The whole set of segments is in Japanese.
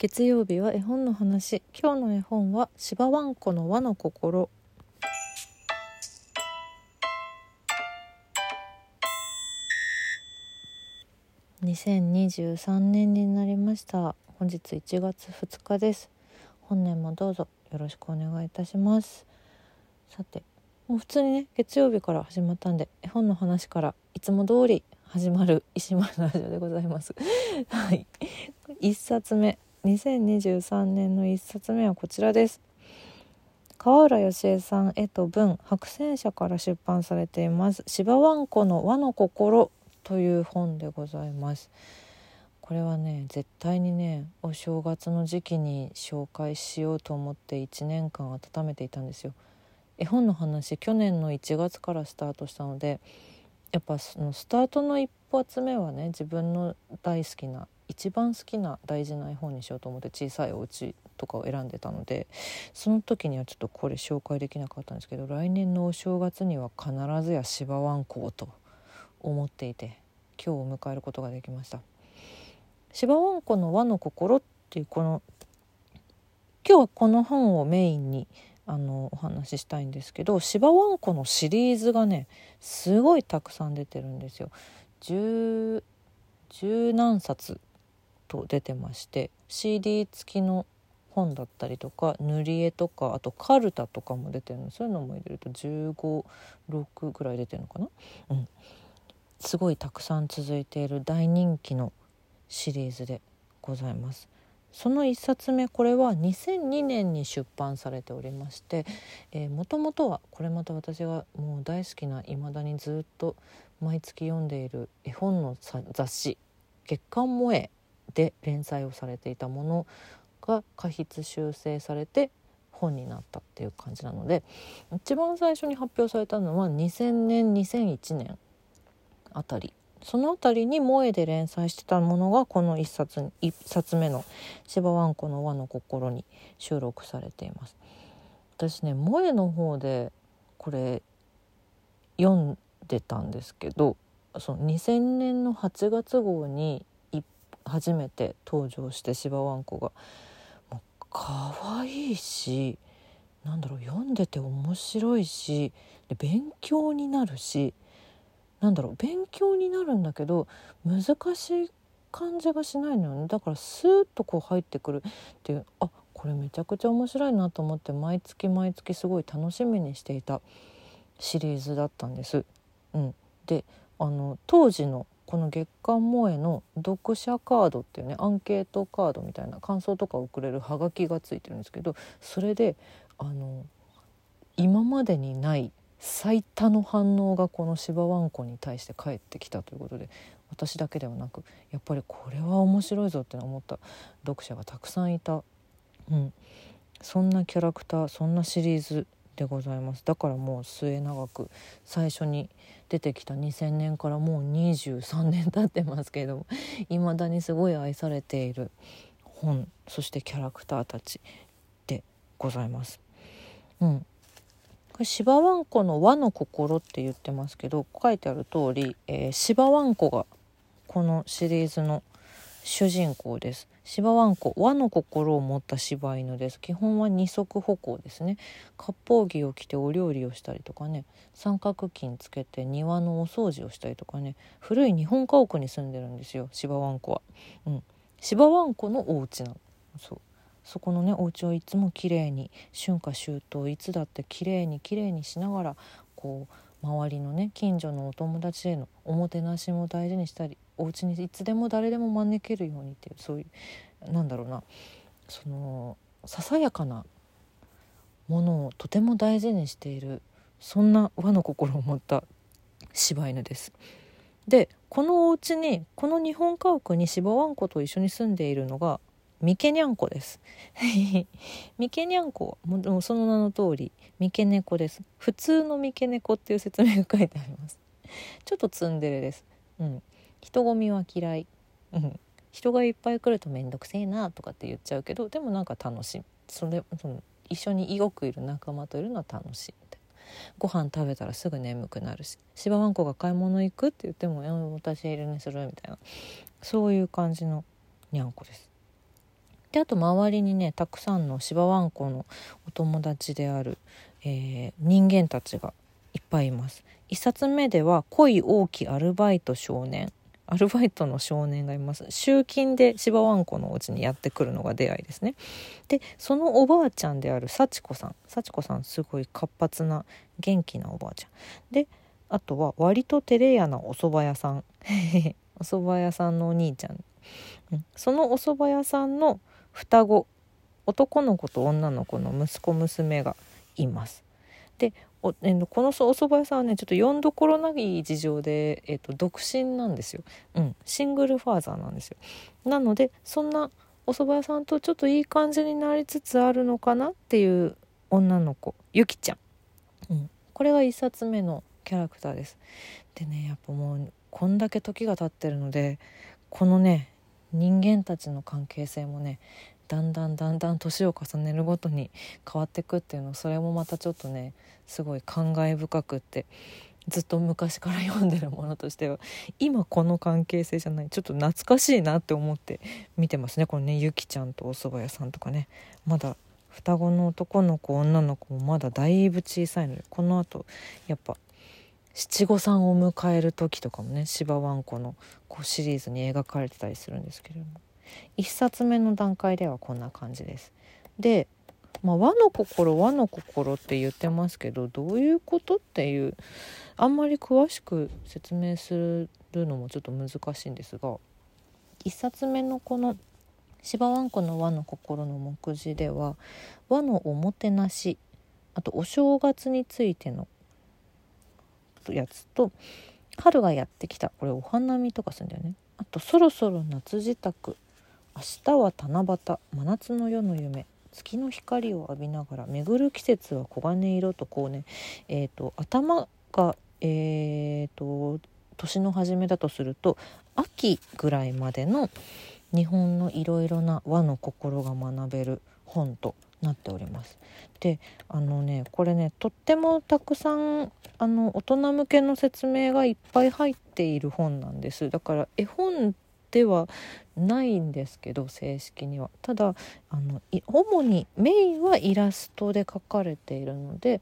月曜日は絵本の話。今日の絵本は芝わんこの和の心。2023年になりました。本日1月2日です。本年もどうぞよろしくお願いいたします。さてもう普通にね月曜日から始まったんで絵本の話からいつも通り始まる石丸ラジオでございます。はい。1冊目。2023年の1冊目はこちらです。川浦芳恵さん絵と文白戦社から出版されています。芝わんこの和の心という本でございます。これはね絶対にねお正月の時期に紹介しようと思って1年間温めていたんですよ。絵本の話去年の1月からスタートしたのでやっぱそのスタートの一発目はね自分の大好きな一番好きな大事な絵本にしようと思って小さいお家とかを選んでたのでその時にはちょっとこれ紹介できなかったんですけど来年のお正月には必ずや芝ワンコをと思っていて今日を迎えることができました芝ワンコの和の心っていうこの今日はこの本をメインにあのお話ししたいんですけど芝ワンコのシリーズがねすごいたくさん出てるんですよ。十何冊と出てまして CD 付きの本だったりとか塗り絵とかあとカルタとかも出てるの。そういうのも入れると156ぐらい出てるのかな、うん、すごいたくさん続いている大人気のシリーズでございます。その1冊目これは2002年に出版されておりましてもともとはこれまた私がもう大好きないまだにずっと毎月読んでいる絵本の雑誌「月刊萌え」で連載をされていたものが過筆修正されて本になったっていう感じなので一番最初に発表されたのは2000年2001年あたりその辺りに萌えで連載してたものがこの1冊 ,1 冊目の「芝わんこの和の心」に収録されています。私ね萌えの方でこれ読んでたんですけどその2000年の8月号に初めて登場して芝わんこが。もう可愛いしなんだろう読んでて面白いしで勉強になるしなんだろう勉強になるんだけど難しい感じがしないのよね。だからスーッとこう入ってくるっていうあこれめちゃくちゃ面白いなと思って毎月毎月すごい楽しみにしていたシリーズだったんです。うん、であの当時のこの月刊萌えの読者カードっていうねアンケートカードみたいな感想とか送れるハガキがついてるんですけどそれであの今までにない最多の反応がこの芝わんこに対して返ってきたということで私だけではなくやっぱりこれは面白いぞって思った読者がたくさんいた、うん、そんなキャラクターそんなシリーズでございます。だからもう末永く最初に出てきた2000年からもう23年経ってますけども 未だにすごい愛されている本そしてキャラクターたちでございます。うん、これ芝わんこの和の心って言ってますけど書いてある通り、えー、芝わんこがこのシリーズの主人公です。芝わんこ和の心を持った柴犬です。基本は二足歩行ですね。割烹着を着てお料理をしたりとかね。三角巾つけて庭のお掃除をしたりとかね。古い日本家屋に住んでるんですよ芝わんこは。うん。芝わんこのお家なの。そう。そこのねお家をいつもきれいに春夏秋冬いつだってきれいにきれいにしながらこう周りのね近所のお友達へのおもてなしも大事にしたりお家にいつでも誰でも招けるようにっていうそういうなんだろうなそのささやかなものをとても大事にしているそんな和の心を持った柴犬です。でこのお家にこの日本家屋に柴わんこと一緒に住んでいるのが三毛にゃんこです。三毛にゃんこもうその名の通り三毛猫です。普通の三毛猫っていう説明が書いてあります。ちょっとツンデレです。うん。人混みは嫌い、うん、人がいっぱい来ると面倒くせえなとかって言っちゃうけどでもなんか楽しい。それその一緒によくいる仲間といるのは楽しいみたいな。ご飯食べたらすぐ眠くなるし。芝わんこが買い物行くって言っても「私いるにする」みたいな。そういう感じのにゃんこです。であと周りにねたくさんの芝わんこのお友達である、えー、人間たちがいっぱいいます。1冊目では「恋大きアルバイト少年」アルバイトの少年がいます。集金で芝わんこのお家にやってくるのが出会いですね。でそのおばあちゃんである幸子さん。幸子さんすごい活発な元気なおばあちゃん。であとは割と照れ屋なお蕎麦屋さん。お蕎麦屋さんのお兄ちゃん、うん、そのお蕎麦屋さんの双子。男の子と女の子の息子娘がいます。でおえー、このお蕎麦屋さんはねちょっと読んどころない事情で、えーと、独身なんですよ、うん、シングルファーザーなんですよ。なのでそんなお蕎麦屋さんとちょっといい感じになりつつあるのかなっていう女の子。ゆきちゃん、うん、これが1冊目のキャラクターです。でねやっぱもうこんだけ時が経ってるのでこのね人間たちの関係性もねだんだんだんだん年を重ねるごとに変わっていくっていうのそれもまたちょっとねすごい感慨深くってずっと昔から読んでるものとしては今この関係性じゃないちょっと懐かしいなって思って見てますねこのねゆきちゃんとお蕎麦屋さんとかね。まだ双子の男の子女の子もまだだいぶ小さいのでこのあとやっぱ七五三を迎える時とかもね芝わんこのこうシリーズに描かれてたりするんですけれども。1冊目の段階ではこんな感じです。で、まあ、和の心和の心って言ってますけどどういうことっていうあんまり詳しく説明するのもちょっと難しいんですが1冊目のこの「芝わんこの和の心」の目次では和のおもてなしあとお正月についてのやつと春がやってきたこれお花見とかするんだよねあとそろそろ夏支度明日は七夕真夏の夜の夢月の光を浴びながら巡る季節は黄金色とこうね、えーと、頭が、えーと、年の初めだとすると秋ぐらいまでの日本のいろいろな和の心が学べる本となっております。であのねこれねとってもたくさんあの大人向けの説明がいっぱい入っている本なんです。だから絵本ではないんですけど正式にはただあの主にメインはイラストで描かれているので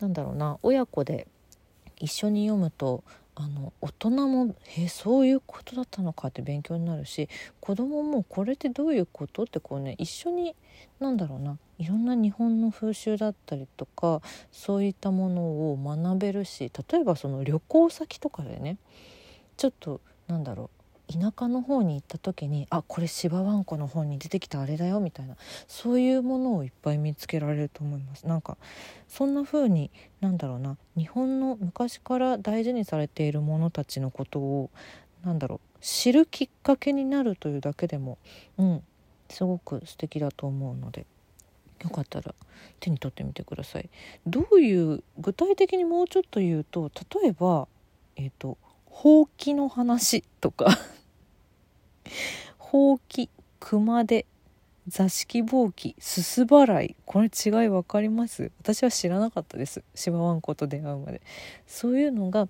なんだろうな親子で一緒に読むとあの大人も「えそういうことだったのか」って勉強になるし子供も「これってどういうこと?」ってこうね一緒になんだろうないろんな日本の風習だったりとかそういったものを学べるし例えばその旅行先とかでねちょっとなんだろう田舎の方に行った時にあこれ芝わんこの本に出てきたあれだよみたいなそういうものをいっぱい見つけられると思いますなんかそんな風になんだろうな日本の昔から大事にされているものたちのことをなんだろう知るきっかけになるというだけでもうんすごく素敵だと思うのでよかったら手に取ってみてください。どういう具体的にもうちょっと言うと例えばえっ、ー、とほうきの話とかほうき熊手座敷ぼうきすす払い。これ違い分かります？私は知らなかったです。芝わんこと出会うまで。そういうのが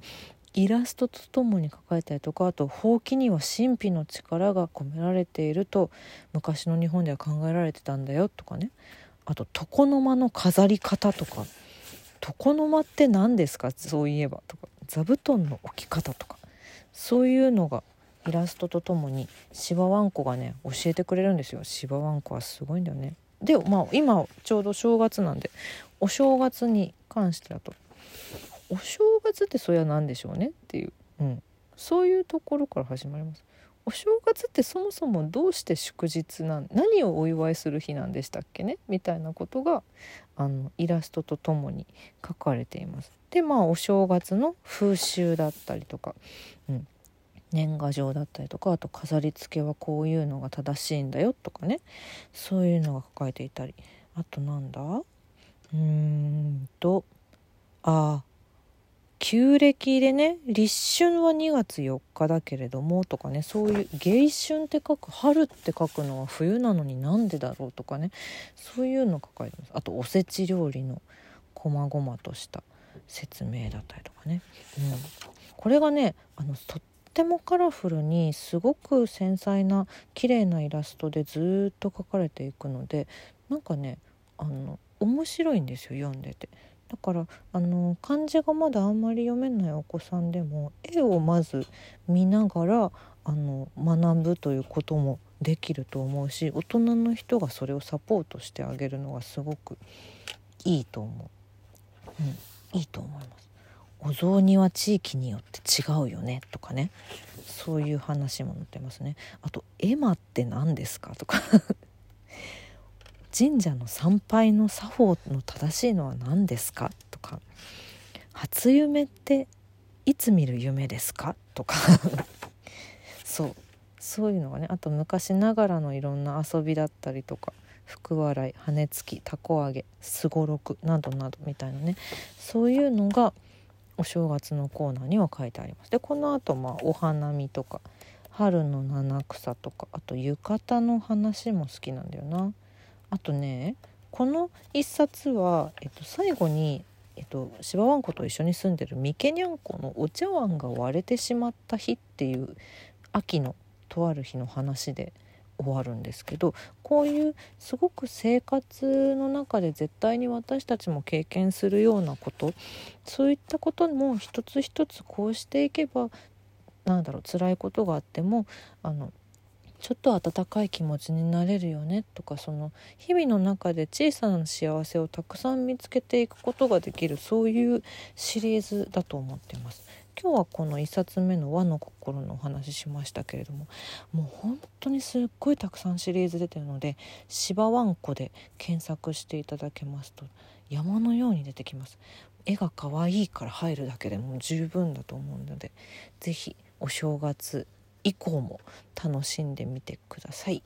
イラストとともに書かれたりとかあとほうきには神秘の力が込められていると昔の日本では考えられてたんだよとかね。あと床の間の飾り方とか。床の間って何ですか？そういえばとか。座布団の置き方とか。そういうのがイラストとともに芝わんこがね教えてくれるんですよ芝わんこはすごいんだよねでまあ今ちょうど正月なんでお正月に関してだとお正月ってそりゃ何でしょうねっていう、うん、そういうところから始まりますお正月ってそもそもどうして祝日なん何をお祝いする日なんでしたっけねみたいなことがあのイラストとともに書かれています。でまあお正月の風習だったりとか、うん、年賀状だったりとかあと飾り付けはこういうのが正しいんだよとかね。そういうのが書かれていたり。あとなんだ？うーんとあ旧暦でね立春は2月4日だけれどもとかねそういう迎春って書く春って書くのは冬なのになんでだろうとかねそういうの書かれてます。あとおせち料理のこまごまとした説明だったりとかね、うん、これがねあのとっってもカラフルにすごく繊細な綺麗なイラストでずっと描かれていくのでなんかねあの面白いんですよ読んでて。だからあの漢字がまだあんまり読めないお子さんでも絵をまず見ながらあの学ぶということもできると思うし大人の人がそれをサポートしてあげるのがすごくいいと思う、うん、いいと思います。お雑煮は地域によって違うよねとかね。そういう話も載ってますね。あと「絵馬って何ですか?」とか。神社の参拝の作法の正しいのは何ですかとか。初夢っていつ見る夢ですかとか。そう。そういうのがねあと昔ながらのいろんな遊びだったりとか。福笑い羽根つきたこ揚げすごろくなどなどみたいなね。そういうのがお正月のコーナーには書いてあります。でこのあとまあお花見とか春の七草とかあと浴衣の話も好きなんだよな。あとねこの一冊は、えっと、最後に、えっと、芝わんこと一緒に住んでる三毛にゃんこのお茶碗が割れてしまった日っていう秋のとある日の話で終わるんですけどこういうすごく生活の中で絶対に私たちも経験するようなことそういったことも一つ一つこうしていけばなんだろう辛いことがあってもあのちょっと温かい気持ちになれるよねとかその日々の中で小さな幸せをたくさん見つけていくことができるそういうシリーズだと思ってます。今日はこの1冊目の「和の心」のお話ししましたけれどももう本当にすっごいたくさんシリーズ出てるので「芝わんこ」で検索していただけますと山のように出てきます。絵が可愛いから入るだけでも十分だと思うので是非お正月以降も楽しんでみてください。